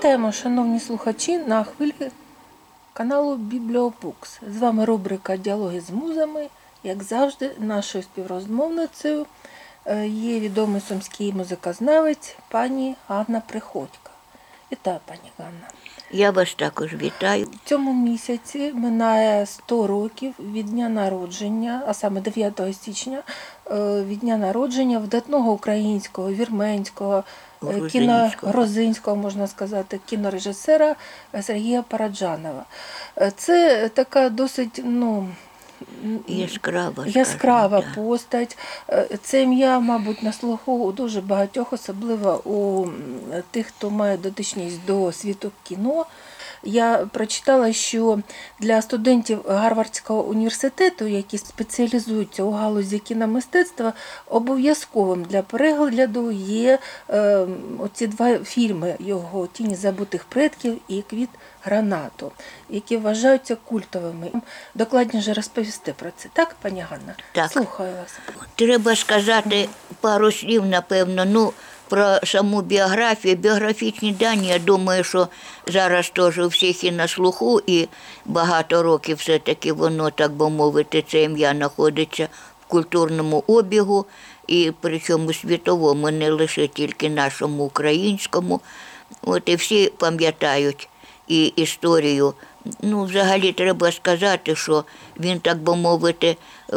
Вітаємо, шановні слухачі, на хвилі каналу Бібліобукс. З вами рубрика Діалоги з музами. Як завжди, нашою співрозмовницею е, є відомий сумський музикознавець пані Ганна Приходько. Вітаю, пані Ганна. Я вас також вітаю. В цьому місяці минає 100 років від дня народження, а саме 9 січня, від дня народження видатного українського, вірменського, е, кіно Грузинського. грузинського, можна сказати, кінорежисера Сергія Параджанова. Е, Це така досить ну, Яскрава. яскрава скажімо, постать. Е, Це ім'я, мабуть, на слуху у дуже багатьох, особливо у тих, хто має дотичність до світу кіно. Я прочитала, що для студентів Гарвардського університету, які спеціалізуються у галузі кіномистецтва, обов'язковим для перегляду є е, оці два фільми його Тіні забутих предків і Квіт гранату, які вважаються культовими. Докладніше розповісти про це, так, пані Ганна? Так. Слухаю вас. Треба сказати пару слів, напевно, ну, про саму біографію. Біографічні дані, я думаю, що зараз теж у всіх і на слуху, і багато років все-таки воно, так би мовити, це ім'я знаходиться в культурному обігу, і причому світовому, не лише тільки нашому українському. От і всі пам'ятають і історію. Ну, взагалі треба сказати, що він, так би мовити, е,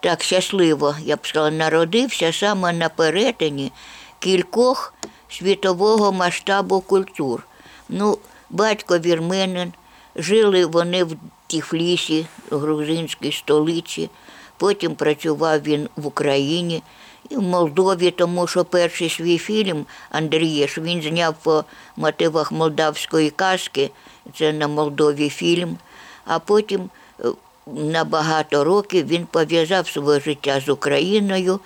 так щасливо, я б сказала, народився саме на перетині кількох світового масштабу культур. Ну, батько вірменин, жили вони в Тіфлісі, грузинській столиці. Потім працював він в Україні і в Молдові, тому що перший свій фільм Андрієш він зняв по мотивах молдавської казки. Це на Молдові фільм. А потім е, на багато років він пов'язав своє життя з Україною,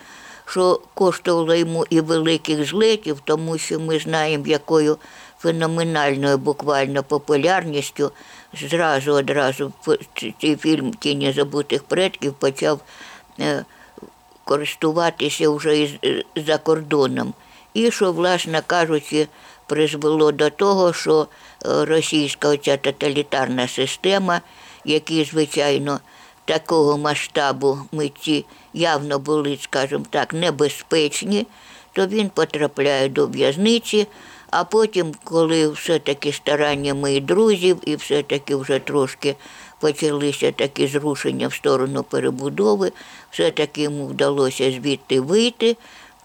що коштувало йому і великих злетів, тому що ми знаємо, якою феноменальною буквально популярністю зразу одразу цей фільм Тіні забутих предків почав е, користуватися вже і е, за кордоном. І що, власне кажучи, призвело до того, що е, російська оця тоталітарна система, які, звичайно, такого масштабу митці явно були, скажімо так, небезпечні, то він потрапляє до в'язниці, а потім, коли все-таки стараннями і друзів, і все-таки вже трошки почалися такі зрушення в сторону перебудови, все-таки йому вдалося звідти вийти.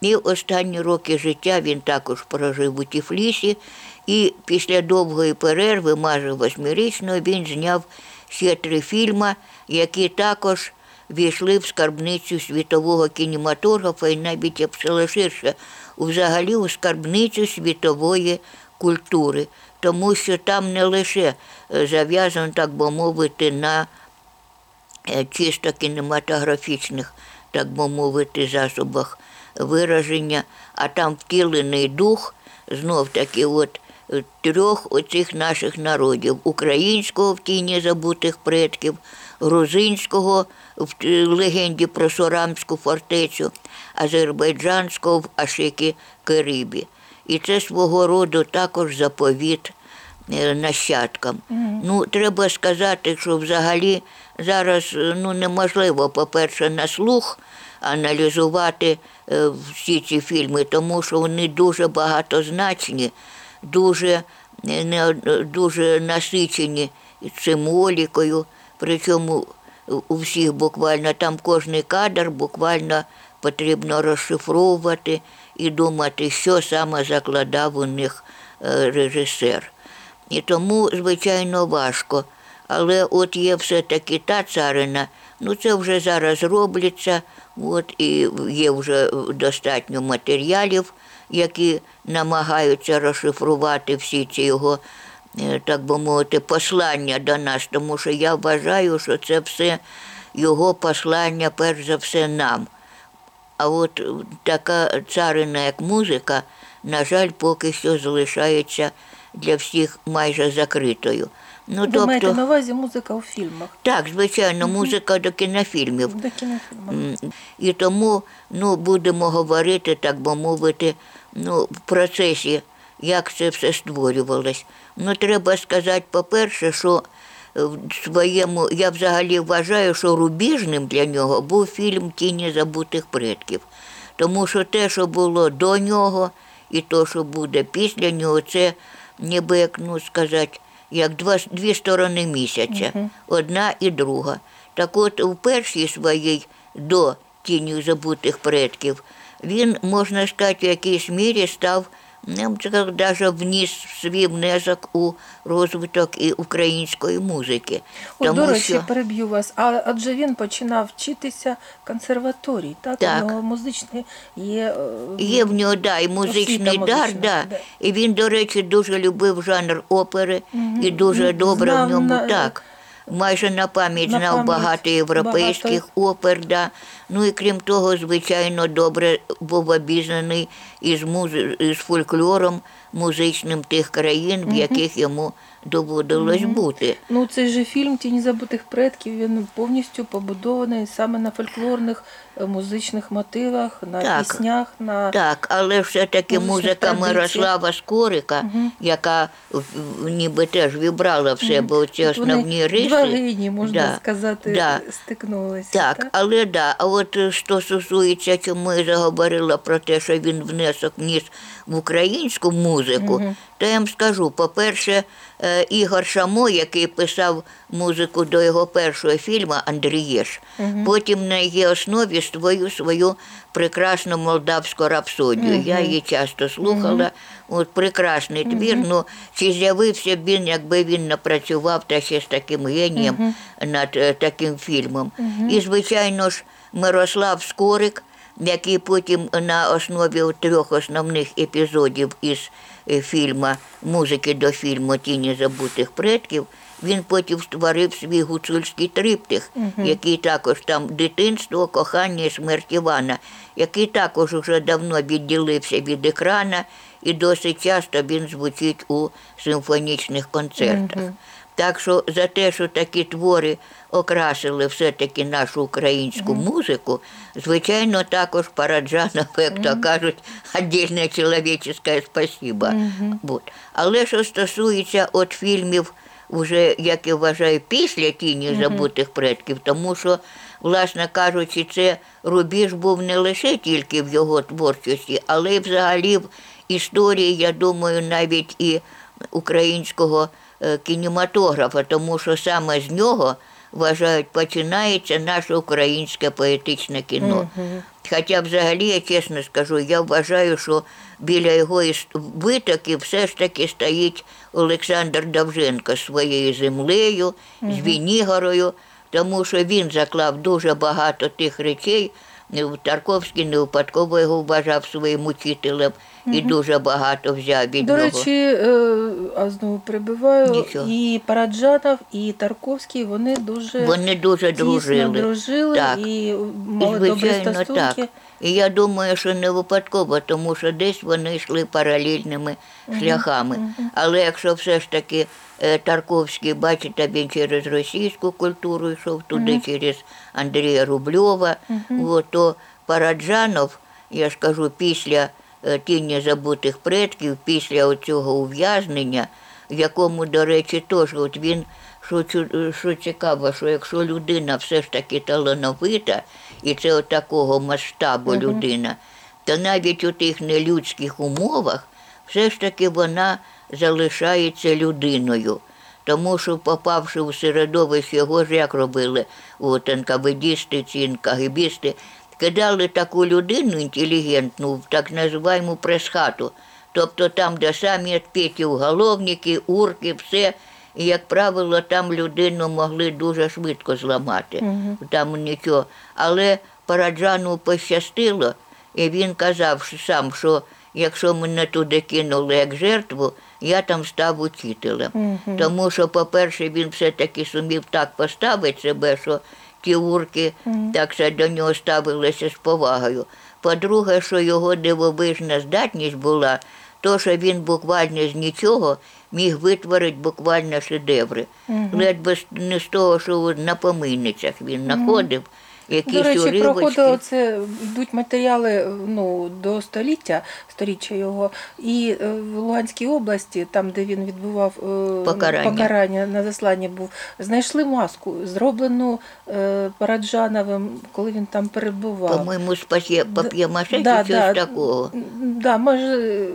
І останні роки життя він також прожив у Тіфлісі. І після довгої перерви, майже восьмирічної, він зняв ще три фільми, які також війшли в скарбницю світового кінематографа і навіть я б сказала взагалі у скарбницю світової культури, тому що там не лише е, зав'язано, так би мовити, на е, чисто кінематографічних, так би мовити, засобах вираження, а там втілений дух знов таки от е, трьох оцих наших народів: українського в тіні забутих предків, грузинського в е, легенді про Сорамську фортецю, азербайджанського в Ашики Керибі. І це свого роду також заповіт е, нащадкам. Ну, треба сказати, що взагалі зараз е, ну, неможливо, по-перше, на слух аналізувати всі ці фільми, тому що вони дуже багатозначні, дуже, дуже насичені символікою, причому у всіх буквально там кожний кадр буквально потрібно розшифровувати і думати, що саме закладав у них е, режисер. І тому, звичайно, важко. Але от є все-таки та царина, ну це вже зараз робляться, от, і є вже достатньо матеріалів, які намагаються розшифрувати всі ці його, так би мовити, послання до нас, тому що я вважаю, що це все його послання, перш за все, нам. А от така царина, як музика, на жаль, поки що залишається для всіх майже закритою. Ну, Ви маєте тобто, на увазі музика у фільмах, так, звичайно, музика до кінофільмів. до кінофільмів. І тому ну, будемо говорити, так би мовити, ну, в процесі як це все створювалось. Ну, треба сказати, по-перше, що в своєму, я взагалі вважаю, що рубіжним для нього був фільм Тіні забутих предків. Тому що те, що було до нього, і те, що буде після нього, це ніби як ну сказати, як два, дві сторони місяця, одна і друга. Так от у першій своїй до тіні забутих предків він, можна сказати, в якійсь мірі став сказав, навіть вніс свій внесок у розвиток і української музики. От, до речі, переб'ю вас. А адже він починав вчитися в консерваторії, так? Так. У нього музичний є. е, Є в нього да, і музичний освіта дар, музична, да. да. і він, до речі, дуже любив жанр опери і дуже добре знав в ньому на- так. Майже на пам'ять знав пам'ять багато європейських опер, да. ну і крім того, звичайно, добре був обізнаний із, муз... із фольклором музичним тих країн, в яких йому доводилось бути. Ну, цей же фільм Тіні забутих предків він повністю побудований саме на фольклорних е, музичних мотивах, на Так. піснях, на Так, але все-таки музика. Мирослава Скорика, яка в- в- ніби теж вібрала в себе оці От вони основні риси. Два генії, можна Да, сказати, да. стикнулися. Так, але да. А от е, що стосується, чому я заговорила про те, що він внесок вніс в українську музику, то я вам скажу, по-перше, е, Ігор Шамо, який писав музику до його першого фільму Андрієш, потім на її основі створив свою прекрасну молдавську рапсодію. Я її часто слухала. От прекрасний твір. Ну чи з'явився б він, якби він напрацював та ще з таким генієм над е, таким фільмом. І, звичайно ж, Мирослав Скорик, який потім на основі трьох основних епізодів із е, фільму, музики до фільму Тіні забутих предків. Він потім створив свій гуцульський триптих, який також там дитинство, кохання і смерть Івана, який також уже давно відділився від екрана, і досить часто він звучить у симфонічних концертах. Так що за те, що такі твори окрасили все-таки нашу українську музику, звичайно, також Параджанов, як то кажуть, отдельне чоловіче спасибо. Вот. Але що стосується от фільмів, вже, як я вважаю, після тіні забутих предків, тому що, власне кажучи, це рубіж був не лише тільки в його творчості, але й взагалі в історії, я думаю, навіть і українського кінематографа, тому що саме з нього, вважають, починається наше українське поетичне кіно. Хоча взагалі, я чесно скажу, я вважаю, що біля його витоків все ж таки стоїть Олександр Давженко з своєю землею, з Вінігорою, тому що він заклав дуже багато тих речей. Ну, Тарковський не випадково його вважав своїм учителем і дуже багато взяв від До нього. речі, е, а знову прибиваю, Нічого. і Параджанов, і Тарковський, вони дуже Вони дуже тісно дружили. дружили Так. і мали добрі Звичайно, стосунки. так. І я думаю, що не випадково, тому що десь вони йшли паралельними шляхами. Але якщо все ж таки е, Тарковський, бачите, він через російську культуру йшов туди, через Андрія Рубльова, от, то Параджанов, я ж кажу, після тіні забутих предків, після оцього ув'язнення, в якому, до речі, теж от він що, що цікаво, що якщо людина все ж таки талановита, і це от такого масштабу людина, то навіть у тих нелюдських умовах все ж таки вона залишається людиною. Тому що, попавши у середовище, його ж як робили от НКВДісти, ці НКГБісти, кидали таку людину інтелігентну в так називаємо прес-хату. Тобто там, де самі відпіті уголовники, урки, все. І, як правило, там людину могли дуже швидко зламати. Там нічого. Але Параджану пощастило, і він казав сам, що якщо мене туди кинули як жертву, я там став учителем. Тому що, по-перше, він все-таки сумів так поставити себе, що ті урки так що до нього ставилися з повагою. По-друге, що його дивовижна здатність була, то, що він буквально з нічого міг витворити буквально шедеври. Ледве не з того, що на помийницях він знаходив якісь До речі, уривочки. проходило це, йдуть матеріали ну, до століття, сторіччя його. І е, в Луганській області, там, де він відбував е, Покарання. покарання на засланні був, знайшли маску, зроблену е, Параджановим, коли він там перебував. По-моєму, з пап'є- пап'є-маше Да, чи щось такого. Да, може,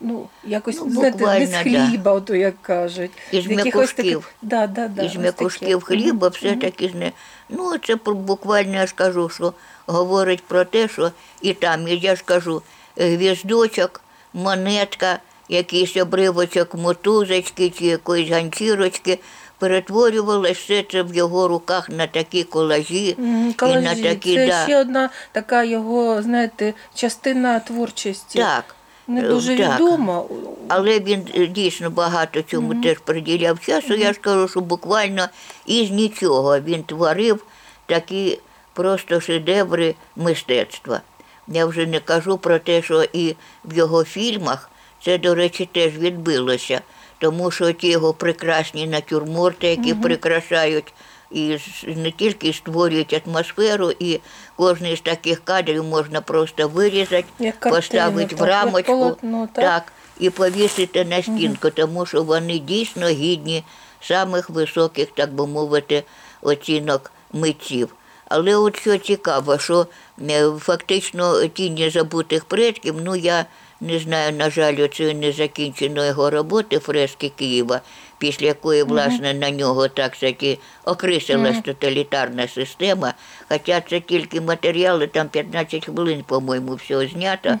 ну, якось Ну, знаєте, не з буквально, да. хліба, ото як кажуть. Із таких- м'якушків. Да, да, да, Із м'якушків хліба все-таки ж не. Ну, це буквально я ж кажу, що говорить про те, що і там, і я ж кажу, гвіздочок, монетка, якийсь обривочок мотузочки чи якоїсь ганчірочки. Перетворювалося все це в його руках на такі колажі, Мгм, і на Колажі. такі, Це да. ще одна така його, знаєте, частина творчості. Так. Не е, дуже так. відома. Але він е, дійсно багато цьому теж приділяв часу. Я ж кажу, що буквально із нічого він творив такі просто шедеври мистецтва. Я вже не кажу про те, що і в його фільмах це, до речі, теж відбилося, тому що ті його прекрасні натюрморти, які прикрашають і не тільки створюють атмосферу, і кожний з таких кадрів можна просто вирізати, картину, поставити в так, як рамочку. полотно, так? так, і повісити на стінку, тому що вони дійсно гідні самих високих, так би мовити, оцінок митців. Але от що цікаво, що е, фактично тіні забутих предків, ну я не знаю, на жаль, оце не закінчено його роботи фрески Києва, після якої, власне, на нього так сказати, окрисилась тоталітарна система. Хоча це тільки матеріали, там 15 хвилин, по-моєму, всього знято.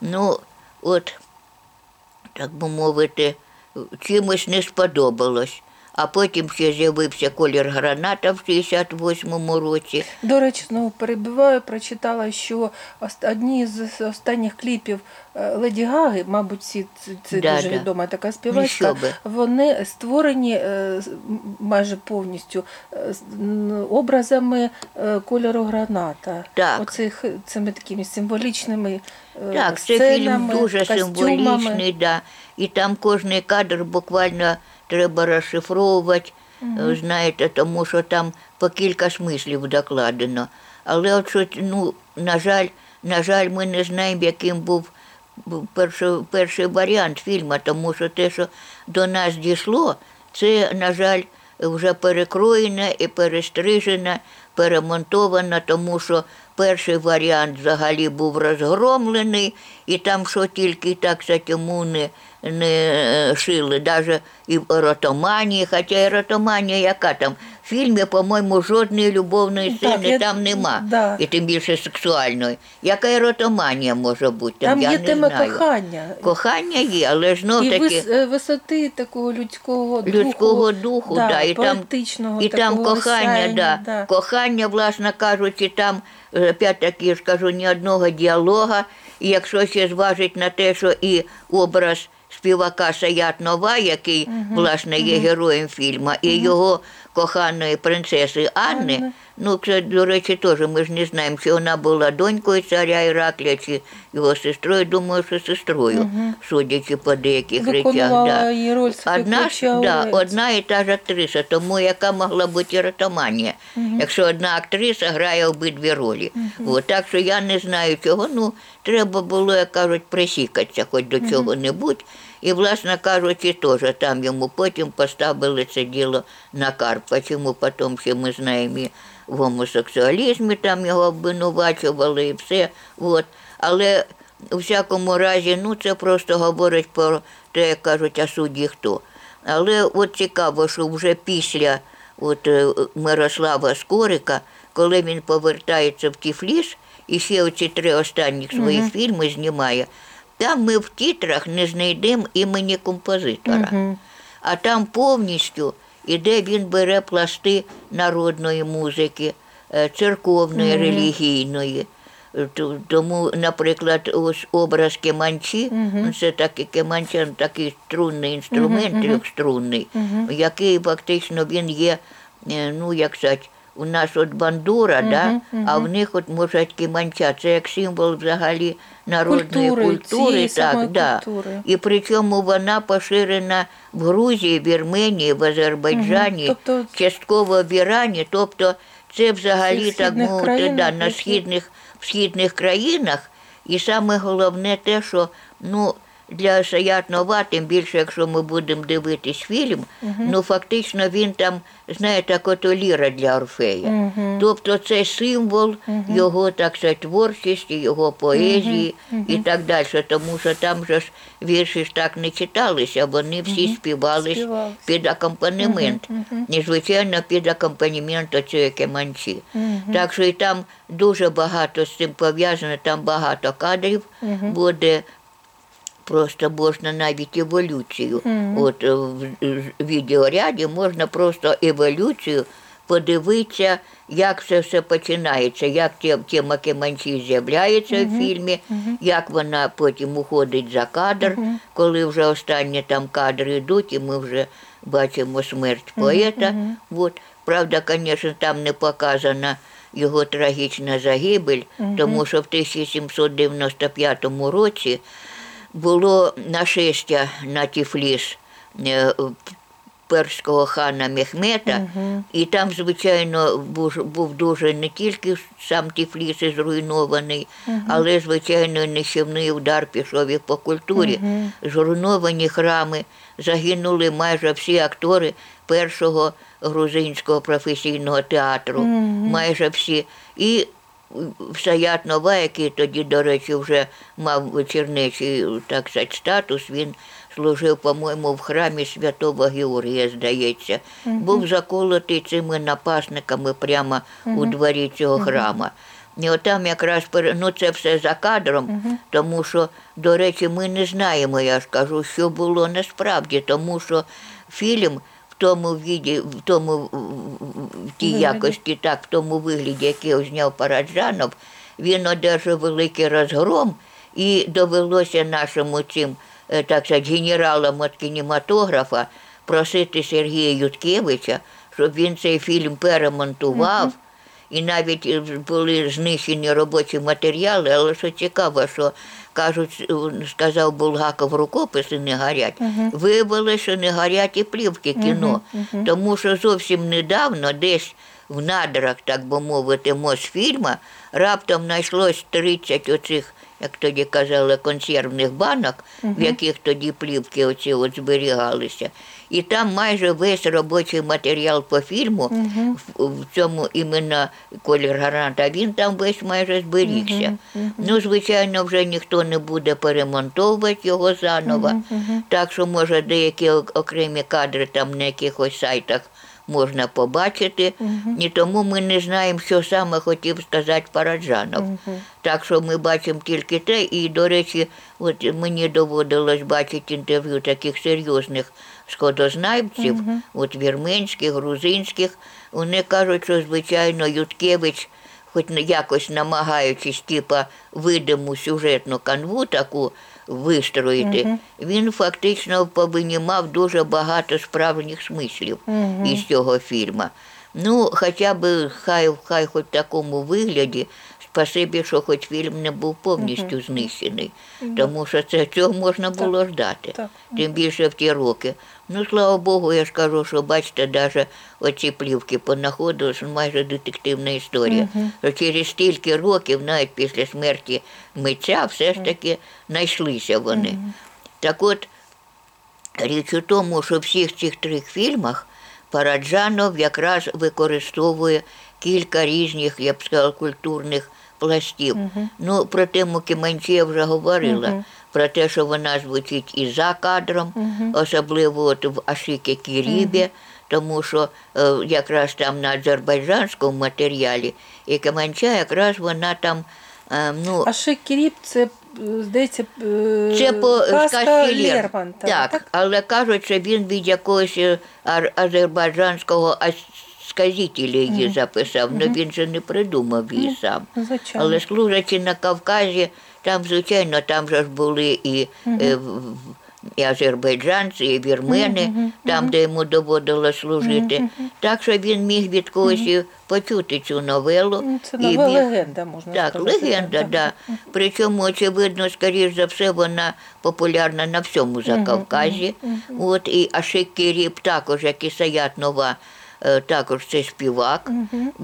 Ну, от так би мовити, чимось не сподобалось. А потім ще з'явився колір граната в 68-му році. До речі, знову перебиваю, прочитала, що одні з останніх кліпів е, Леді Гаги, мабуть, всі це, Да, дуже да. відома така Ну, співачка, вони створені е, майже повністю е, образами кольору граната. Так. Оцих цими такими символічними Так, це фільм дуже костюмами. символічний, да. і там кожний кадр буквально треба розшифровувати, е, знаєте, тому що там по кілька смислів докладено. Але от що, ну, на жаль, на жаль, ми не знаємо, яким був перший, перший варіант фільму, тому що те, що до нас дійшло, це, на жаль, вже перекроєне і перестрижене, перемонтовано, тому що перший варіант взагалі був розгромлений, і там що тільки так йому не, е, шили, навіть і в еротоманії, хоча еротоманія яка там, в фільмі, по-моєму, жодної любовної Так, сцени я- там нема, да. і тим більше сексуальної. Яка еротоманія може бути? Там я є не тема знаю. кохання. Кохання є, але ж і таки вис, е, висоти такого людського духу, людського духу, да, і там, і там кохання, сяєння, да. кохання, власне кажучи, там е, опять-таки я ж кажу, ні одного діалога. І якщо ще зважить на те, що і образ співака Саят Нова, який, власне, є героєм фільму, і його коханої принцеси Анни, ну, це, до речі, теж ми ж не знаємо, чи вона була донькою царя Іракля, чи його сестрою, думаю, що сестрою, судячи по деяких речах. Да. її роль Одна, ж, да, одна і та ж актриса, тому яка могла бути еротоманія, якщо одна актриса грає обидві ролі. От, так що я не знаю чого. Ну, треба було, як кажуть, присікатися хоч до чого-небудь. І, власне кажучи, теж там йому потім поставили це діло на карпа. Чому потім ще ми знаємо і в гомосексуалізмі там його обвинувачували і все. От. Але у всякому разі, ну це просто говорить про те, як кажуть, а судді хто. Але от цікаво, що вже після от, е, Мирослава Скорика, коли він повертається в Тіфліс, і ще оці три останні свої фільми знімає, там ми в тітрах не знайдемо імені композитора. Мгм. А там повністю іде він бере пласти народної музики, е, церковної, релігійної. Е, Тому, наприклад, ось образ кеманчі, ну, це такий кеманча, такий струнний інструмент, трьохструнний, який фактично він є, е, ну як сказати, у нас от бандура, да? а в них от може кеманча. Це як символ взагалі народної Культури, культури. так, да. культури. І причому вона поширена в Грузії, в Вірменії, в Азербайджані, Мгм. Тобто- частково в Ірані. Тобто Це взагалі так мовити, країнах, да, на східних, в східних країнах. І саме головне те, що ну, для Саят Нова, тим більше, якщо ми будемо дивитись фільм, ну фактично він там, знаєте, як ото ліра для Орфея. Тобто це символ його так сказати, творчості, його поезії і так далі. Тому що там же ж вірші ж так не читалися, вони всі співались Співались. під акомпанемент. І, звичайно, під акомпанемент оцієї кеманчі. Так що і там дуже багато з цим пов'язано, там багато кадрів буде. Просто можна навіть еволюцію. От е, в в відеоряді можна просто еволюцію подивитися, як це все починається, як ті- тема Кеманчі з'являється в фільмі, як вона потім уходить за кадр, коли вже останні там кадри йдуть, і ми вже бачимо смерть поета. От. Правда, звісно, там не показана його трагічна загибель, тому що в 1795 році було нашестя на Тіфліс е, перського хана Мехмета, і там, звичайно, був, був дуже не тільки сам Тіфліс зруйнований, але, звичайно, нищівний удар пішов і по культурі. Зруйновані храми, загинули майже всі актори першого грузинського професійного театру, майже всі. І Саят Нова, який тоді, до речі, вже мав вечірничий так сказати, статус, він служив, по-моєму, в храмі святого Георгія, здається, був заколотий цими напасниками прямо у дворі цього храма. І отам якраз ну, це все за кадром, тому що, до речі, ми не знаємо, я ж кажу, що було насправді, тому що фільм в тому віді, в тому в- тій Вигляді. якості, так, в тому вигляді, який його зняв Параджанов, він одержав великий розгром, і довелося нашому цим, е, так сказати, генералам від кінематографа просити Сергія Юткевича, щоб він цей фільм перемонтував. І навіть е, були знищені робочі матеріали, але що цікаво, що кажуть, е, сказав Булгаков, рукописи не горять. Виявилося, що не горять і плівки кіно. Тому що зовсім недавно десь в надрах, так би мовити, Мосфільма раптом знайшлось 30 оцих, як тоді казали, консервних банок, в яких тоді плівки оці от зберігалися. І там майже весь робочий матеріал по фільму, в, в цьому іменно колір гаранта, він там весь майже зберігся. Ну, звичайно, вже ніхто не буде перемонтовувати його заново. Так що, може, деякі окремі кадри там на якихось сайтах можна побачити. І тому ми не знаємо, що саме хотів сказати Параджанов. Так що ми бачимо тільки те. І, до речі, от мені доводилось бачити інтерв'ю таких серйозних сходознайців, от вірменських, грузинських. Вони кажуть, що, звичайно, Юткевич, хоч якось намагаючись, типа, видиму сюжетну канву таку вистроїти, він фактично повинімав дуже багато справжніх смислів із цього фільму. Ну, хоча б хай, хай хоч в такому вигляді, спасибі, що хоч фільм не був повністю знищений, тому що це цього можна було ждати. Тим більше в ті роки. Ну, слава Богу, я ж кажу, що бачите, навіть оці плівки понаходили, що майже детективна історія. Що через стільки років, навіть після смерті митця, все ж таки знайшлися вони. Так от, річ у тому, що в всіх цих трьох фільмах Параджанов якраз використовує кілька різних, я б сказала, культурних пластів. Ну, про тему Кіманчі я вже говорила, про те, що вона звучить і за кадром, особливо от в Ашіке Кірібі, тому що е, якраз там на азербайджанському матеріалі, і Кіманча якраз вона там. е, Ну, А Шекіріп це, е, здається, е, це по сказці Лермонтова, Так, але кажуть, що він від якогось е, азербайджанського сказителя її записав, але він же не придумав її сам. Ну, Звичайно. Але служачи на Кавказі, там, звичайно, там же ж були і, е, і азербайджанці, і вірмени, там, де йому доводилось служити. Так що він міг від когось почути цю новелу. Ну, Це і нова міг- легенда, можна так, сказати. легенда, так. да. Причому, очевидно, скоріш за все, вона популярна на всьому Закавказі. От, і Ашик Кіріп також, як і Саят Нова, е, також це співак,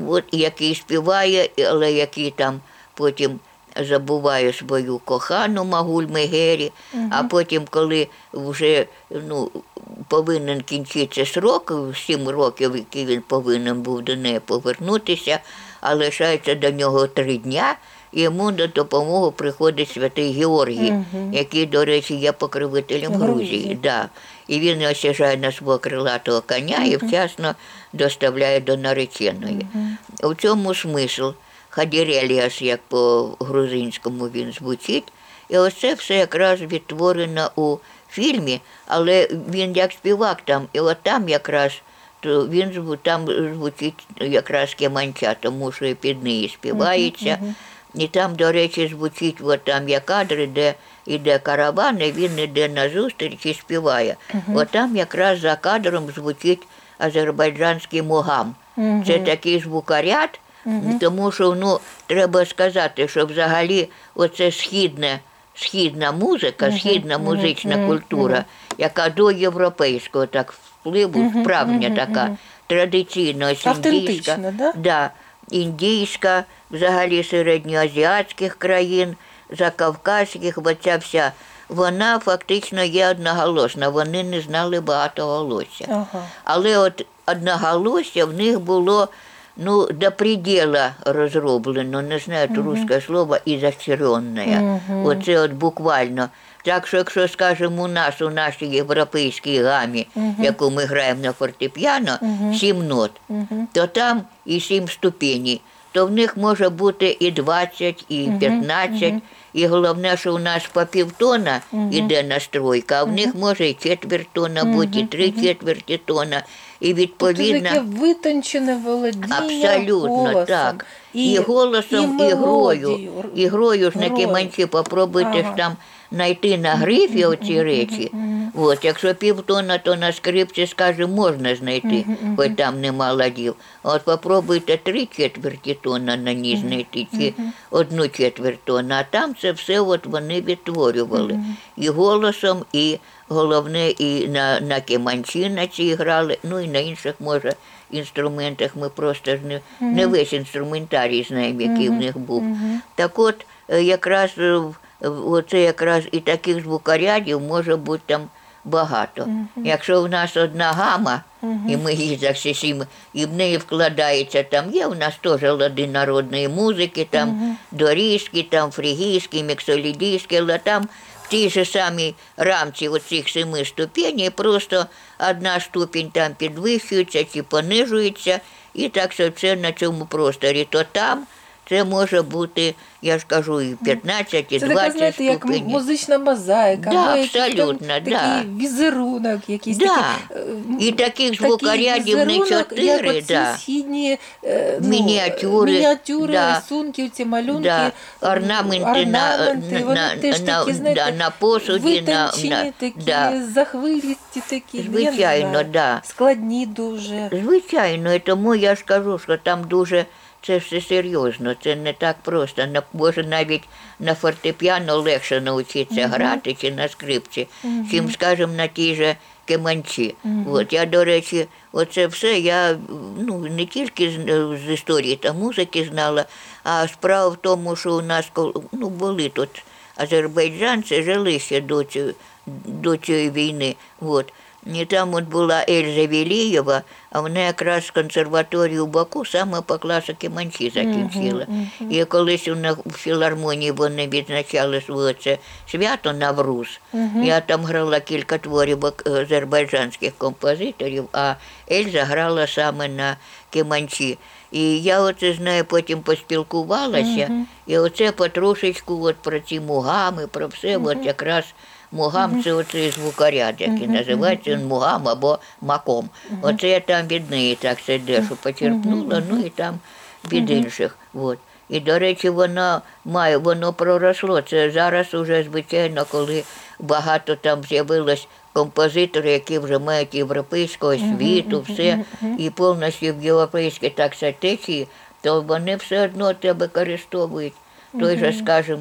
от, який співає, але який там потім забуває свою кохану Магуль Мегері, а потім, коли вже ну, повинен кінчитися срок, сім років, який він повинен був до неї повернутися, а лишається до нього три дня. Йому на допомогу приходить святий Георгій, який, до речі, є покровителем Грузії. Грузії. Да. І він його сіжає на свого крилатого коня і вчасно доставляє до нареченої. У цьому смисл Хадіреліас, як по грузинському він звучить. І ось це все якраз відтворено у фільмі, але він як співак там, і от там якраз то він там звучить якраз кеманча, тому що і під неї співається. І там, до речі, звучить от там є кадри, де йде караван, і він йде на зустріч і співає. От там якраз за кадром звучить азербайджанський мугам. Це такий звукоряд, тому що ну, треба сказати, що взагалі оце східне, східна музика, східна музична культура, яка до європейського так впливу, справжня така, традиційно ось індійська, да? да, індійська, взагалі середньоазіатських країн, закавказьких, оця вся. Вона фактично є одноголосна, вони не знали багатоголосся. Ага. Але от одноголосся в них було ну, до предела розроблено, не знаю uh русське слово, ізощренне. Оце от буквально. Так що, якщо, скажімо, у нас, у нашій європейській гамі, яку ми граємо на фортепіано, сім нот, то там і сім ступеней, то в них може бути і 20, і 15, і головне, що у нас по півтона іде настройка, а в них може і четверть тона бути, і три четверті тона. І відповідно. таке витончене володіння Абсолютно голосом. так. І, голосом, і, мелодію. грою. І грою ж на кеманчі попробуйте ж Ага. там знайти на грифі оці речі. От, якщо півтона, то на скрипці, скаже, можна знайти, хоч там нема ладів. А От попробуйте три четверті тона на ній знайти, чи одну четверть тона, а там це все от вони відтворювали. І голосом, і головне, і на, на кеманчі на цій грали, ну і на інших, може, інструментах ми просто ж не, не весь інструментарій знаємо, який в них був. Так от, е, якраз е, в- в- оце якраз і таких звукорядів може бути там багато. Якщо в нас одна гама, і ми її захисимо, і в неї вкладається там, є у нас теж лади народної музики, там доріжки, там фрігійські, міксолідійські, але там в ж самі рамці оцих семи ступеней просто одна ступінь там підвищується чи понижується, і так що це на цьому просторі. То там це може бути, я ж кажу, і 15, і Це така, 20 знаєте, як ступенів. музична мозаїка, Да, або якийсь там абсолютно, такий да. візерунок, якийсь Да. такий, е, І таких такий звукорядів не візерунок, як чотири, оці да. східні е, ну, Мініатюри, мініатюри да. рисунки, ці малюнки, Да, орнаменти на- орнаменти, на- вони на- теж на- такі, знаєте, да, на посуді, на- витончені на- такі, да. захвилісті такі, я не Звичайно, знаю, да. складні дуже. Звичайно, і тому я ж кажу, що там дуже це все серйозно, це не так просто. На- Може навіть на фортепіано легше навчитися грати чи на скрипці, чим, скажімо, на тій же кеманчі. От я, до речі, оце все я ну, не тільки з, з історії та музики знала, а справа в тому, що у нас ну, були тут азербайджанці, жили ще до, цього, до цієї війни. От. І там от була Ельза Вілієва, а вона якраз в Баку саме по класики манчі закінчила. І колись у них в філармонії вони відзначали своє це свято Навруз. Я там грала кілька творів азербайджанських композиторів, а Ельза грала саме на кеманчі. І я оце з нею потім поспілкувалася, і оце потрошечку от про ці мугами, про все, от якраз мугам це оцей звукоряд, який називається він мугам або маком. Оце я там від неї так це дещо почерпнула, ну і там від інших. От. І, до речі, воно має, воно проросло. Це зараз уже, звичайно, коли багато там з'явилось композитори, які вже мають європейську освіту, все, і повністю в європейській так течії, то вони все одно тебе використовують. Той же, скажімо,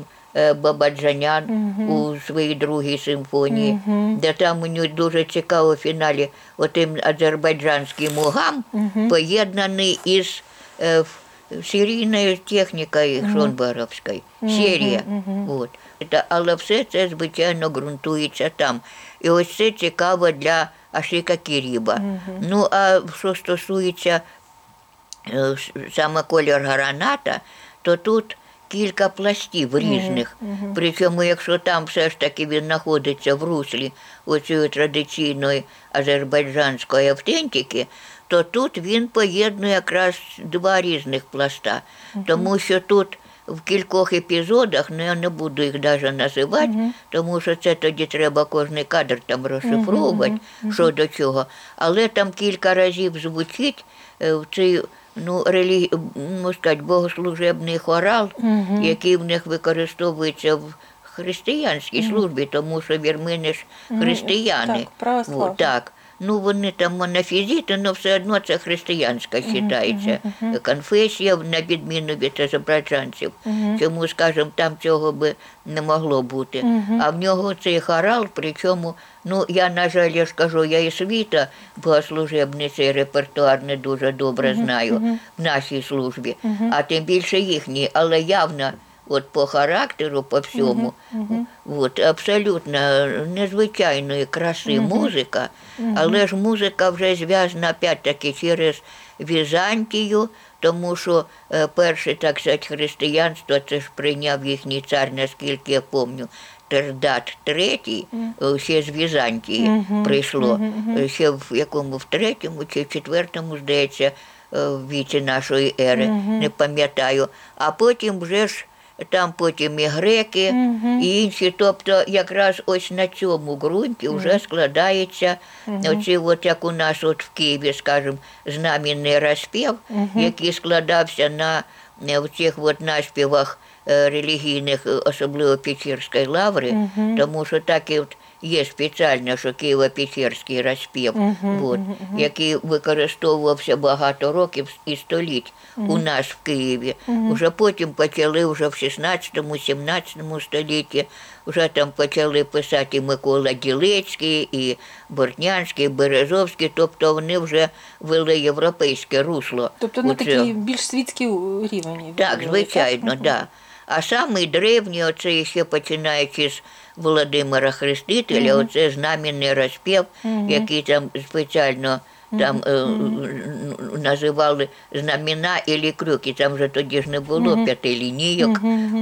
Бабаджанян у своїй другій симфонії, де там у нього дуже цікаво в фіналі отим азербайджанський мугам поєднаний із е, серійною технікою Шонбаровською. Серія. От. Але все це, звичайно, ґрунтується там. І ось це цікаво для Ашика Кіріба. Ну, а що стосується е, саме колір граната, то тут кілька пластів різних. Причому, якщо там все ж таки він знаходиться в руслі оцієї традиційної азербайджанської автентики, то тут він поєднує якраз два різних пласта. Тому що тут в кількох епізодах, ну я не буду їх навіть називати, тому що це тоді треба кожний кадр там розшифровувати, що до чого. Але там кілька разів звучить е, в цей ну, релі... можна сказати, богослужебний хорал, який в них використовується в християнській службі, тому що вірмини ж християни. так, православні. О, так. Ну, вони там монофізити, але все одно це християнська вважається конфесія, на відміну від азербайджанців. Чому, скажімо, там цього би не могло бути. А в нього цей хорал, причому, ну, я, на жаль, я ж кажу, я і світа богослужебний цей репертуар не дуже добре знаю в нашій службі, а тим більше їхній, але явно. От по характеру, по всьому, от, абсолютно незвичайної краси музика, але ж музика вже зв'язана опять-таки через Візантію, тому що е, перше, так сказати, християнство це ж прийняв їхній цар, наскільки я пам'ятаю, Тердат III, е, ще з Візантії прийшло, е, ще в якому в третьому чи в четвертому, здається, в віці нашої ери, не пам'ятаю. А потім вже ж там потім і греки, і інші. Тобто якраз ось на цьому ґрунті вже складається оці, от як у нас от в Києві, скажімо, знамінний розпів, який складався на е, в цих от наспівах е, релігійних, е, особливо Печірської лаври, тому що так і от є спеціально, що Києво-Печерський розпів, от, який використовувався багато років і століть у нас в Києві. Уже потім почали вже в 16-17 столітті, вже там почали писати і Микола Ділецький, і Бортнянський, і Березовський, тобто вони вже вели європейське русло. Тобто у такий більш світський рівень. Так, звичайно, так? так. Да. А самий древній, оце ще починаючи з Володимира Хрестителя, оце знамінний розпів, який там спеціально там е, називали знамена і крюки. Там вже тоді ж не було п'яти лінійок,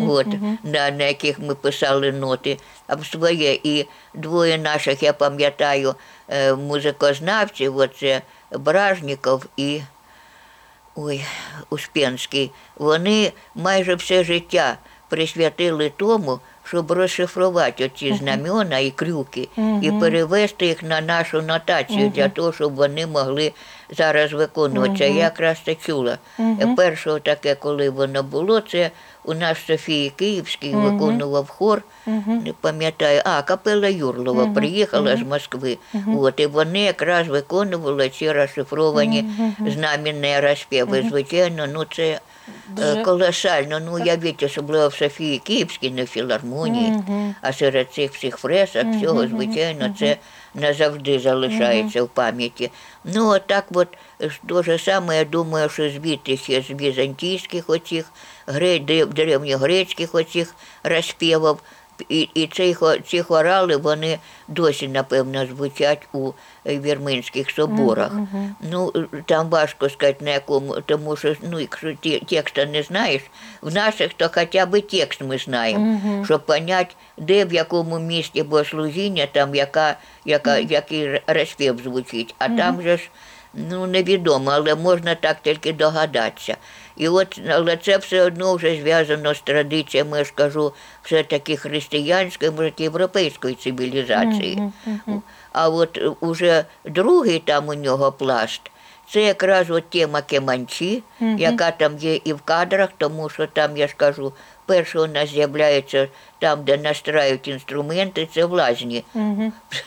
от, на, на яких ми писали ноти, а своє. І двоє наших, я пам'ятаю, е, музикознавців, оце Бражніков і ой, Успенський, вони майже все життя присвятили тому, щоб розшифрувати оці знамена і крюки і перевести їх на нашу нотацію для того, щоб вони могли зараз виконуватися. Я якраз це чула. Першого таке, коли воно було, це у нас Софії Київський виконував хор, не пам'ятаю, а капела Юрлова приїхала з Москви. От, і вони якраз виконували ці розшифровані знамінні розпіви. Звичайно, ну це Дуже- колосально. Ну, я віть, особливо в Софії Київській, не в філармонії, а серед цих всіх фресок, всього, звичайно, це назавжди залишається в пам'яті. Ну, отак, так от то же саме, я думаю, що звідти ще з візантійських оцих, гре- древ- древньогрецьких оцих розпівів, і, і ці, ці хорали, вони досі, напевно, звучать у вірменських соборах. Ну, е, там важко сказати на якому, тому що ну, якщо ті, текста не знаєш, в наших то хоча б текст ми знаємо, щоб поняти, де в якому місті богослужіння, там яка, яка, який розпів звучить. А там же ж ну, невідомо, але можна так тільки догадатися. І от, але це все одно вже зв'язано з традиціями, я ж кажу, все-таки християнської, може, європейської цивілізації. А от уже другий там у нього пласт, це якраз от тема Кеманчі, яка там є і в кадрах, тому що там, я ж кажу, перше у нас з'являється там, де настраюють інструменти, це в лазні.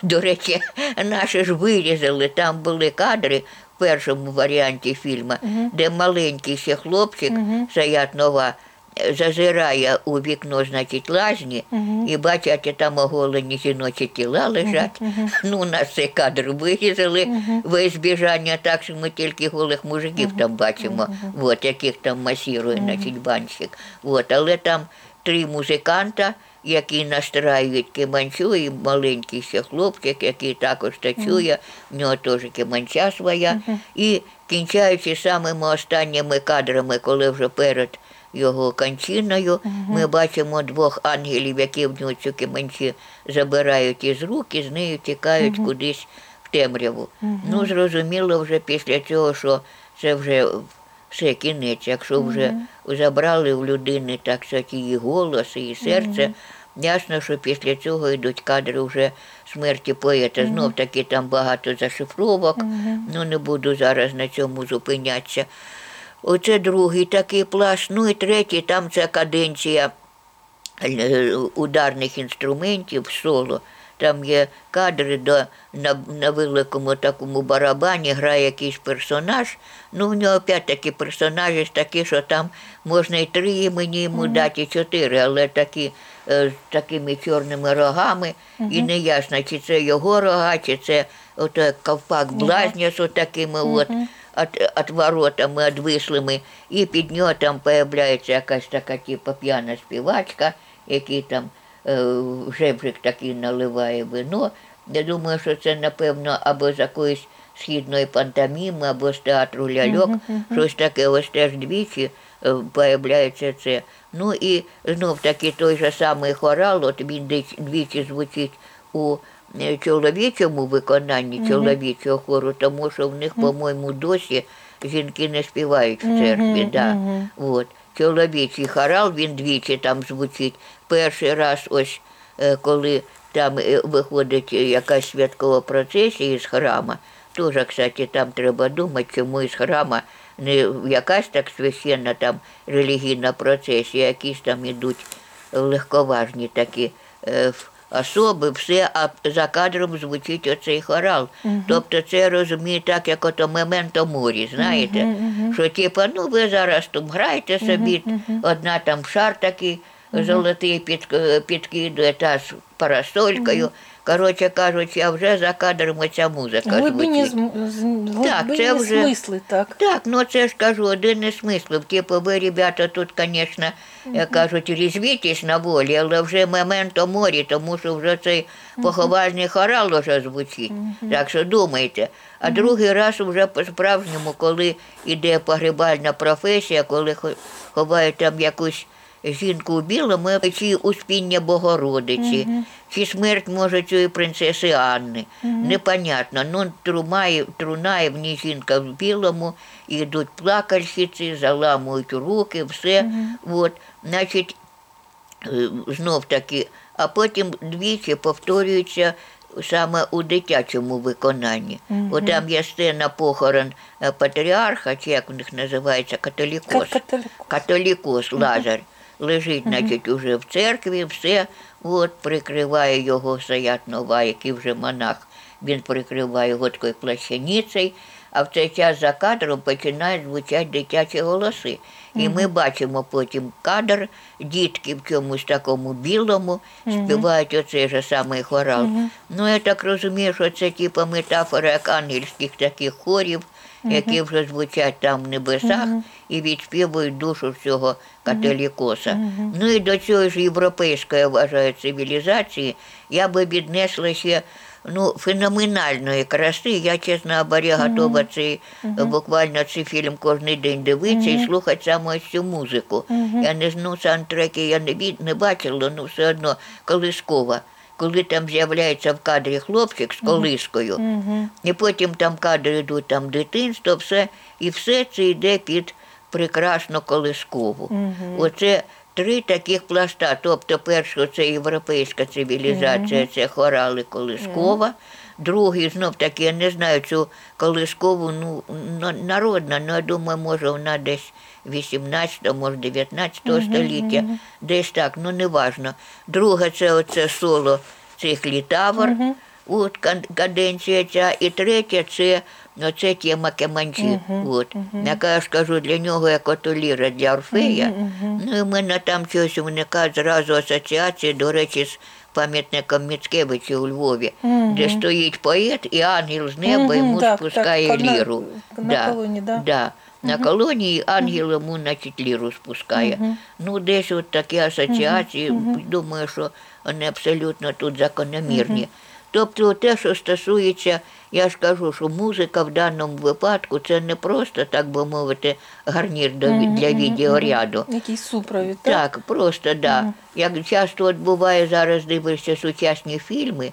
До речі, наші ж вирізали, там були кадри першому варіанті фільму, де маленький ще хлопчик, Саят Нова, е, зазирає у вікно, значить, лажні, і бачать, там оголені жіночі тіла лежать. Ну, у нас цей кадр вирізали во збіжання, так що ми тільки голих мужиків там бачимо, от, яких там масірує, значить, банщик. От, але там три музиканта, які настраюють кеманчу, і маленький ще хлопчик, який також танцює, в нього теж кеманча своя. І кінчаючи самими останніми кадрами, коли вже перед його кончиною, ми бачимо двох ангелів, які в нього цю кеманчі забирають із рук і з нею тікають кудись в темряву. Ну, зрозуміло вже після цього, що це вже все кінець, якщо вже забрали в людини так сказати, її голос, її серце. Ясно, що після цього йдуть кадри вже смерті поета. Знов таки там багато зашифровок, ну не буду зараз на цьому зупинятися. Оце другий такий пласт. Ну і третій, там ця каденція е, ударних інструментів, соло. Там є кадри, де на, на великому такому барабані грає якийсь персонаж. Ну, в нього опять-таки персонажі такі, що там можна і три імені йому дати, і чотири, але такі е, з такими чорними рогами. І не ясно, чи це його рога, чи це ото ковпак блазня з отакими от от, отворотами одвислими. І під нього там появляється якась така типу п'яна співачка, який там жебрик такий наливає вино. Я думаю, що це, напевно, або з якоїсь східної пантоміми, або з театру ляльок. Щось таке ось теж двічі е, появляється це. Ну і знов таки той же самий хорал, от він двічі звучить у е, чоловічому виконанні чоловічого хору, тому що в них, по-моєму, досі жінки не співають в церкві. Да. От. Чоловічий хорал, він двічі там звучить. Перший раз, ось е, коли там е, виходить якась святкова процесія із храма. Теж, кстати, там треба думати, чому із храма не якась так священна там релігійна процесія, якісь там ідуть легковажні такі е, особи, все, а за кадром звучить оцей хорал. Тобто це розуміє так, як ото мементо морі, знаєте, що типа, ну ви зараз там граєте собі, одна там шар такий золотий під, підкидує та з парасолькою. Коротше кажучи, а вже за кадром оця музика Глибинні, звучить. з- Так, це вже- смисли, так. Так, ну це ж кажу, один із смислів. Типу, ви, ребята, тут, звісно, як кажуть, різвітесь на волі, але вже моменто морі, тому що вже цей поховальний хорал уже звучить. Так що думайте. А другий раз вже по-справжньому, коли іде погребальна професія, коли хо- ховають там якусь жінку у білому, чи успіння Богородиці, чи смерть може цієї принцеси Анни. Непонятно. Ну, трумає, трунає в ній жінка в білому, і йдуть плакальщиці, заламують руки, все. От, значить, е, знов таки, а потім двічі повторюється саме у дитячому виконанні. От там є сцена похорон е, патріарха, чи як у них називається, католікос. Ка- католікос. Католікос Лазар лежить, значить, уже в церкві, все, от, прикриває його Саят Нова, який вже монах, він прикриває його такою плащаницею, а в цей час за кадром починають звучати дитячі голоси. І ми бачимо потім кадр, дітки в чомусь такому білому співають оцей же самий хорал. Ну, я так розумію, що це типу метафора як ангельських таких хорів, які вже звучать там в небесах і відспівують душу всього католікоса. Ну і до цієї ж європейської, я вважаю, цивілізації. Я би віднесла ще ну, феноменальної краси. Я, чесно говоря, готова цей, буквально цей фільм кожен день дивитися і слухати саме цю музику. Я не знаю, саундтреки я не, від, не бачила, але все одно колискова. Коли там з'являється в кадрі хлопчик з колискою, і потім там кадри йдуть там дитинство, все, і все це йде під прекрасну колискову. Оце три таких пласта. Тобто, перше, це європейська цивілізація, це хорали колискова. Другий, знов таки, я не знаю цю колискову, ну, народна, ну, я думаю, може вона десь 18, може 19 століття, десь так, ну неважно. Друге, це оце соло цих літавр. От каденція ця, і третя це, ну, це тема Кеманчі. От. Яка я ж кажу, для нього як ото ліра для Орфея. Ну і в мене там щось виникає зразу асоціації, до речі, з пам'ятником Міцкевича у Львові, де стоїть поет, і ангел з неба Мгм, йому так, спускає так, на- ліру. на колоні, да. Да. На колонії ангел йому, значить, ліру спускає. Ну, десь от такі асоціації, думаю, що вони абсолютно тут закономірні. Тобто те, що стосується, я ж кажу, що музика в даному випадку це не просто, так би мовити, гарнір для відеоряду. Якийсь супровід, так? Так, просто да. Як часто от буває зараз дивишся сучасні фільми,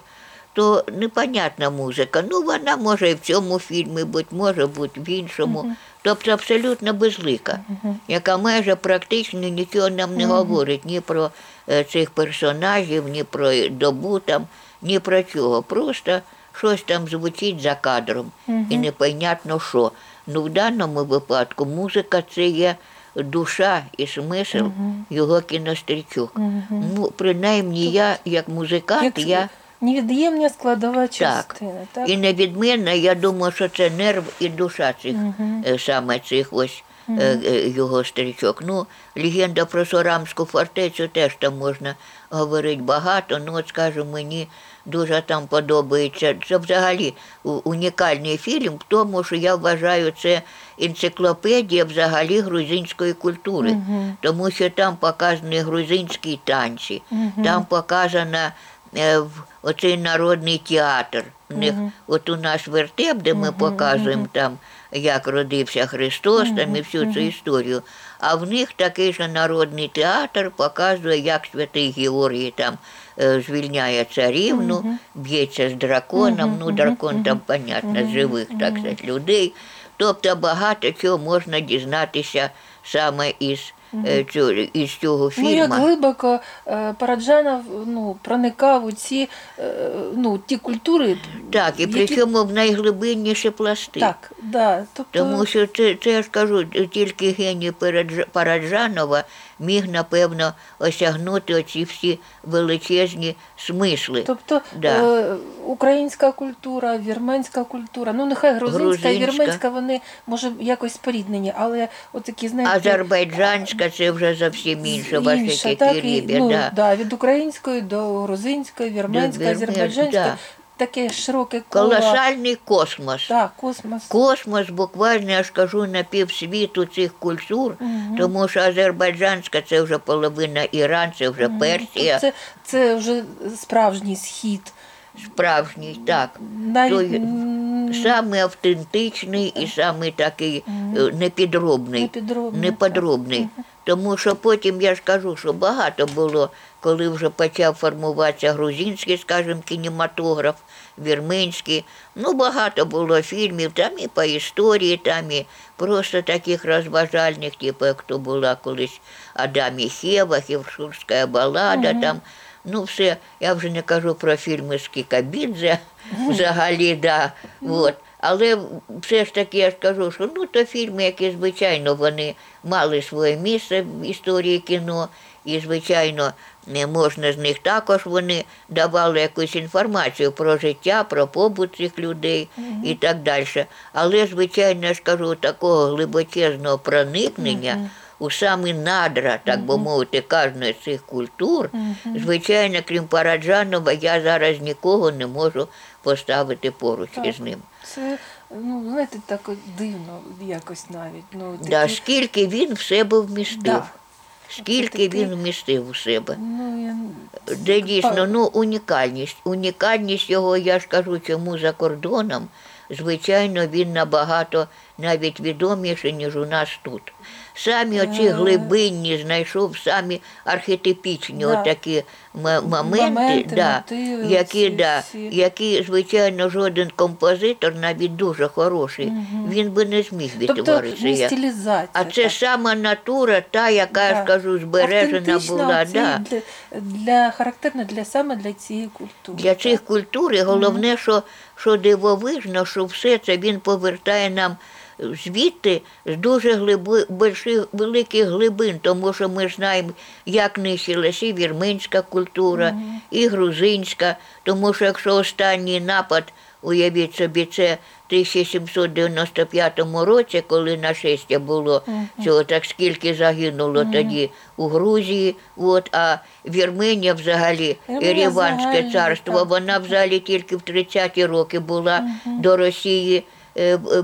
то непонятна музика. Ну, вона може і в цьому фільмі бути, може бути в іншому. Тобто абсолютно безлика, яка майже практично нічого нам не говорить ні про е, цих персонажів, ні про добу там, ні про чого. Просто щось там звучить за кадром і непонятно що. Ну, в даному випадку музика це є душа і смисл його кінострічок. Ну, принаймні я, як музикант, Як я невід'ємна складова частина, так? І невідмінно, я думаю, що це нерв і душа цих е, саме цих ось е, його стрічок. Ну, легенда про Сорамську фортецю теж там можна говорити багато. Ну, от скажу, мені дуже там подобається. Це взагалі унікальний фільм тому, що я вважаю, це енциклопедія взагалі грузинської культури, тому що там показані грузинські танці, там показана в- оцей народний театр. У них, от у нас вертеп, де ми показуємо там, як родився Христос, там і всю цю історію. А в них такий же народний театр показує, як святий Георгій там е, звільняє царівну, б'ється з драконом. Ну, дракон там, понятно, з живих, так сказати, людей. Тобто багато чого можна дізнатися саме із, цього, із цього Ну, як глибоко е, Параджанов ну, проникав у ці, е, ну, ті культури. Так, і які- цьому в найглибинніші пласти. Так, да. Тобто, Тому що це, це я ж кажу, тільки геній Парадж- Параджанова міг, напевно, осягнути оці всі величезні смисли. тобто Да. е, українська культура, вірменська культура, ну нехай грузинська і вірменська, вони може якось споріднені, але отакі, знаєте, Азербайджанська це вже зовсім інше, інша, так, і, ну, да. да, від української до грузинської, вірменської, азербайджанської, да. Таке широке коло. Колосальний космос. Так, космос. Космос буквально, я ж кажу, на півсвіту цих культур, тому що азербайджанська це вже половина Іран, це вже Персія, Це, це вже справжній схід. справжній, так. Навіть Той Саме автентичний і саме такий е, непідробний, Непідробний, неподробний. Тому що потім я ж кажу, що багато було, коли вже почав формуватися грузинський, скажімо, кінематограф, вірменський. Ну, багато було фільмів, там і по історії, там і просто таких розважальних, типу, як то була колись Адам і Хєва, Хівшурська балада, там. Ну, все, я вже не кажу про фільми з Кікабідзе, взагалі, да. От. Але все ж таки я ж кажу, що ну то фільми, які, звичайно, вони мали своє місце в історії кіно, і, звичайно, не можна з них також вони давали якусь інформацію про життя, про побут цих людей і так далі. Але, звичайно, я ж кажу, такого глибочезного проникнення у самі надра, так би мовити, кожної з цих культур, звичайно, крім Параджанова, я зараз нікого не можу поставити поруч із ним. Це, ну, знаєте, так дивно якось навіть. Ну, такі, Да, скільки він в себе вмістив. Да. Скільки Ти- він вмістив у себе. ну, я... Де дійсно ну, унікальність. Унікальність його, я ж кажу, чому за кордоном, звичайно, він набагато навіть відоміший, ніж у нас тут. Самі оці глибинні знайшов самі архетипічні Да. отакі моменти, Моменти, да, мотиви які, оці да, всі. які, звичайно, жоден композитор, навіть дуже хороший, він би не зміг Тобто відтворити. не як- а це так. сама натура, та, яка, Да. ж кажу, збережена була. Да. Для, для, характерна для, саме для цієї культури. Для цих культур і головне, що, що дивовижно, що все це він повертає нам звідти з дуже глиби, великих глибин, тому що ми знаємо, як нищилася і вірменська культура, і грузинська, тому що якщо останній напад, уявіть собі, це в 1795 році, коли нашестя було цього, так скільки загинуло тоді у Грузії, от, а Вірменія взагалі, Вірменія царство, так. вона взагалі тільки в 30-ті роки була до Росії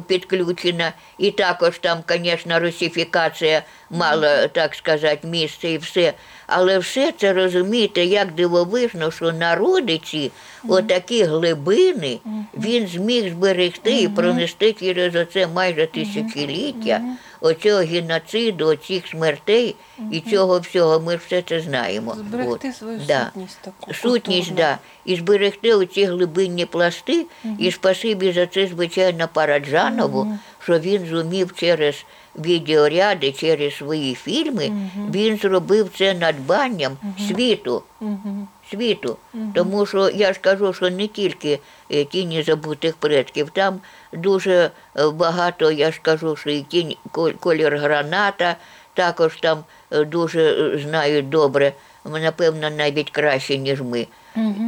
підключена. І також там, звісно, русифікація мала, так сказати, місце і все. Але все це розумієте, як дивовижно, що народи ці, отакі глибини, він зміг зберегти і пронести через оце майже тисячоліття оцього геноциду, оцих смертей і цього всього. Ми все це знаємо. Зберегти От. свою Да. сутність таку. Сутність, культурну. да. І зберегти оці глибинні пласти. І спасибі за це, звичайно, Параджанову, що він зумів через відеоряди, через свої фільми, він зробив це надбанням світу. Мгм. Світу. Тому що я ж кажу, що не тільки е, тіні забутих предків, там дуже е, багато, я ж кажу, що і тінь кол- колір граната, також там е, дуже е, знають добре, напевно, навіть краще, ніж ми.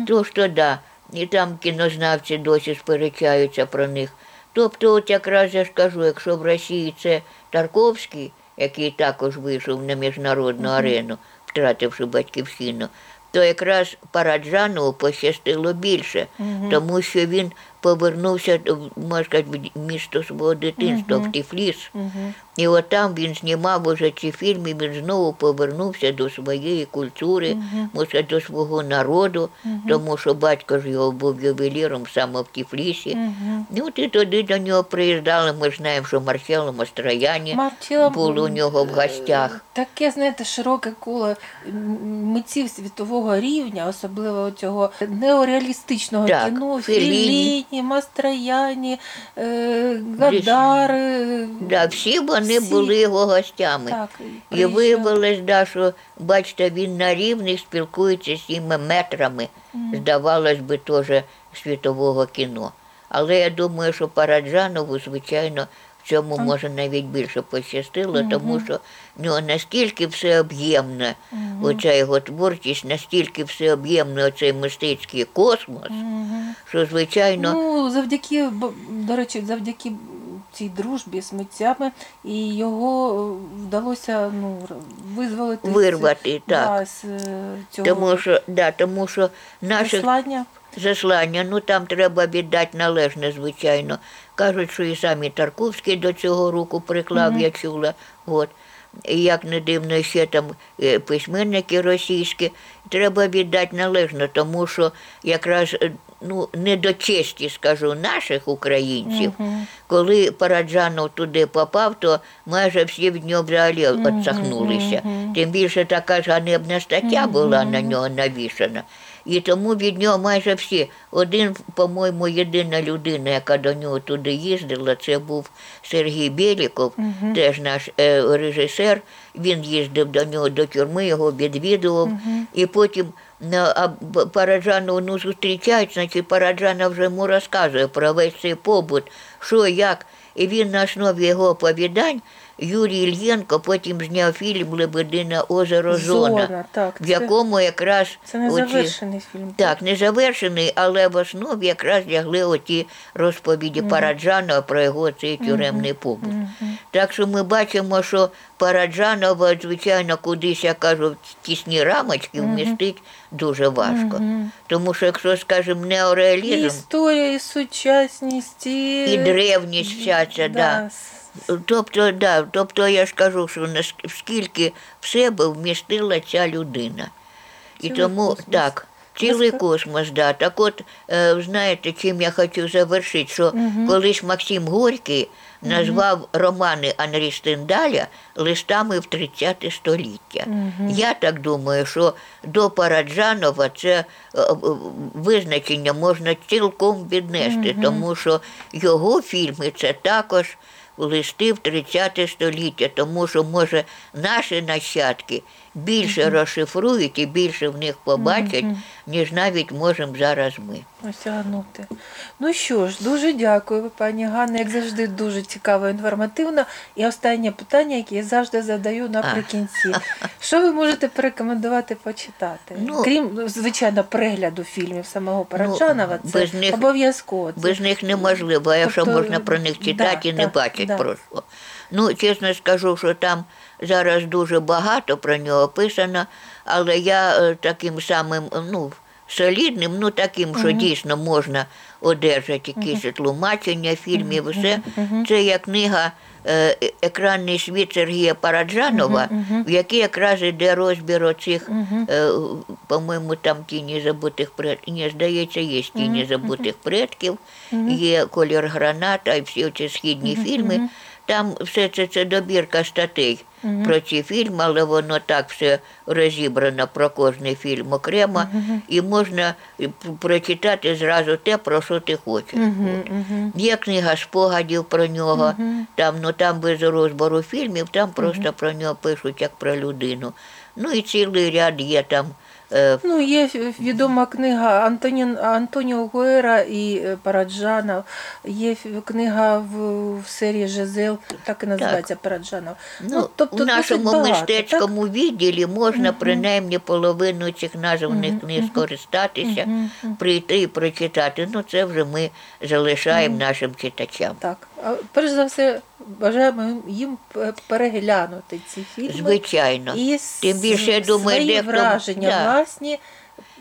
То що да, і там кінознавці досі сперечаються про них. Тобто, от якраз я ж кажу, якщо в Росії це Тарковський, який також вийшов на міжнародну арену, втративши батьківщину, то якраз Параджанову пощастило більше, тому що він повернувся, можна сказати, в місто свого дитинства, в Тіфліс. І от там він знімав уже ці фільми, він знову повернувся до своєї культури, можна сказати, до свого народу, тому що батько ж його був ювеліром саме в Тіфлісі. І от і туди до нього приїжджали, ми знаємо, що Марчелло Мастрояні Мартіла був у нього в гостях. Таке, знаєте, широке коло митців світового рівня, особливо цього неореалістичного Так, кіно. Філіні, Мастрояні, е, Гадар. е, Да, всі вони Всі. були його гостями. Так, І виявилось, да, що, бачите, він на рівних спілкується з цими метрами, здавалось би, теж світового кіно. Але я думаю, що Параджанову, звичайно, в цьому може навіть більше пощастило, тому що в нього настільки всеоб'ємна оця його творчість, настільки всеоб'ємний оцей мистецький космос, що, звичайно, Ну, завдяки, до речі, завдяки цій дружбі з митцями, і його е, вдалося ну, визволити Вирвати, з- так. да, з цього тому що, да, тому що наших заслання. заслання, ну там треба віддати належне, звичайно. Кажуть, що і самі Тарковський до цього руку приклав, я чула. От. І як не дивно, ще там е, письменники російські, треба віддати належно, тому що якраз е, ну, не до честі, скажу, наших українців, коли Параджанов туди попав, то майже всі в нього взагалі відсахнулися. Тим більше така ж ганебна стаття була на нього навішана. І тому від нього майже всі. Один, по-моєму, єдина людина, яка до нього туди їздила, це був Сергій Біліков, теж наш е, режисер. Він їздив до нього до тюрми, його відвідував. І потім на, а Б- ну, зустрічають, значить Параджанов вже йому розказує про весь цей побут, що, як. І він на основі його оповідань Юрій Ільєнко потім зняв фільм Лебедине озеро Зона, Зона, так, в якому якраз Це не завершений фільм. так, не завершений, але в основі якраз лягли оті розповіді Параджанова про його цей тюремний побут. Так що ми бачимо, що Параджанова, звичайно, кудись, я кажу, в тісні рамочки вмістить дуже важко. Тому що, якщо, скажімо, І історія, і сучасність, і, і древність вся ця, да. с- Тобто, да, тобто я ж кажу, що наскільки в себе вмістила ця людина. І Цілий тому космос. так, цілий Розка- космос, да. Так от, е, знаєте, чим я хочу завершити, що колись Максим Горький назвав романи Анрі Стендаля листами в 30 століття. Я так думаю, що до Параджанова це е, визначення можна цілком віднести, тому що його фільми це також листи в 30 століття, тому що, може, наші нащадки більше розшифрують і більше в них побачать ніж навіть можемо зараз ми. осягнути. Ну що ж, дуже дякую, пані Ганна. Як завжди, дуже цікаво, інформативно. І останнє питання, яке я завжди задаю наприкінці. Що ви можете порекомендувати почитати? Ну, Крім, ну, звичайно, перегляду фільмів самого Параджанова, це без них- обов'язково. Це Без них неможливо, якщо Тобто, можна про них читати да, і не да, бачить да. просто. Ну, чесно скажу, що там зараз дуже багато про нього писано, але я е, таким самим, е, ну, солідним, ну таким, що дійсно можна одержати якісь тлумачення фільмів, все. Це як книга е, Екранний світ Сергія Параджанова, в якій якраз іде розбір оцих, е, по-моєму, там тіні забутих предків. Ні, здається, є тіні забутих предків, є колір граната і всі ці східні фільми. Там все це, це добірка статей про ці фільми, але воно так все розібрано про кожний фільм окремо, і можна прочитати зразу те, про що ти хочеш. От. Є книга спогадів про нього, там, ну, там без розбору фільмів, там просто про нього пишуть як про людину. Ну і цілий ряд є там. Е, Ну, є відома книга Антонін, Антоніо Гуера і е, Параджанов. Є книга в, в серії Жизел, так і називається Параджанов. Ну, тобто у нашому мистецькому відділі можна принаймні половину цих названих книг скористатися, прийти і прочитати. Ну, це вже ми залишаємо нашим читачам. Так. Перш за все, бажаємо їм переглянути ці фільми. Звичайно. І Тим більше, я думаю, свої дехто- враження да. власні,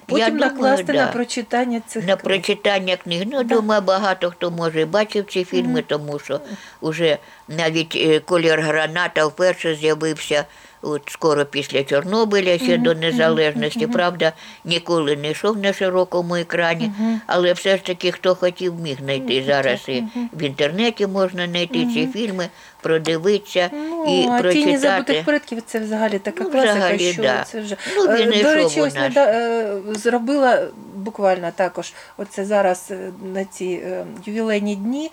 потім я накласти на да. прочитання цих На книг. прочитання книг. Ну, думаю, багато хто може і бачив ці фільми, тому що вже навіть е, колір граната вперше з'явився от скоро після Чорнобиля, ще до незалежності. Правда, ніколи не йшов на широкому екрані, але все ж таки, хто хотів, міг знайти. Зараз і в інтернеті можна знайти ці фільми, продивитися Ну, і а прочитати. тіні забутих предків це взагалі така Ну, класика, взагалі, що да. це вже Ну, Е, до речі, ось неда- е, зробила буквально також. Оце зараз е, на ці ювілейні дні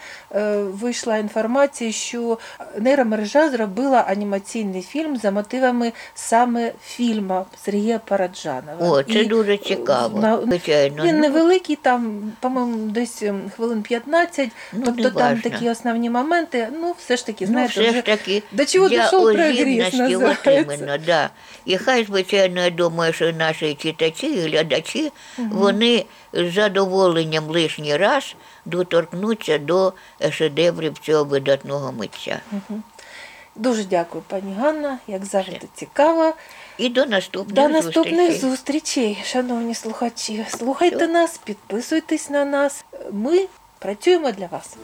вийшла інформація, що нейромережа зробила анімаційний фільм за мотивами саме фільму Сергія Параджанова. О, це І, дуже цікаво. на- Звичайно. Він Ну, невеликий, там, по-моєму, десь ем, хвилин 15, Ну, тобто там важно. такі основні моменти. Ну, все ж таки, Ну, знаєте, все ж таки, до чого для дійшов прогрес, от іменно, да. І хай, звичайно, я думаю, що наші читачі і глядачі, вони з задоволенням лишній раз доторкнуться до шедеврів цього видатного митця. Дуже дякую, пані Ганна, як завжди цікаво. І до наступних До наступних зустрічей. зустрічей, шановні слухачі. Слухайте нас, підписуйтесь на нас. Ми працюємо для вас.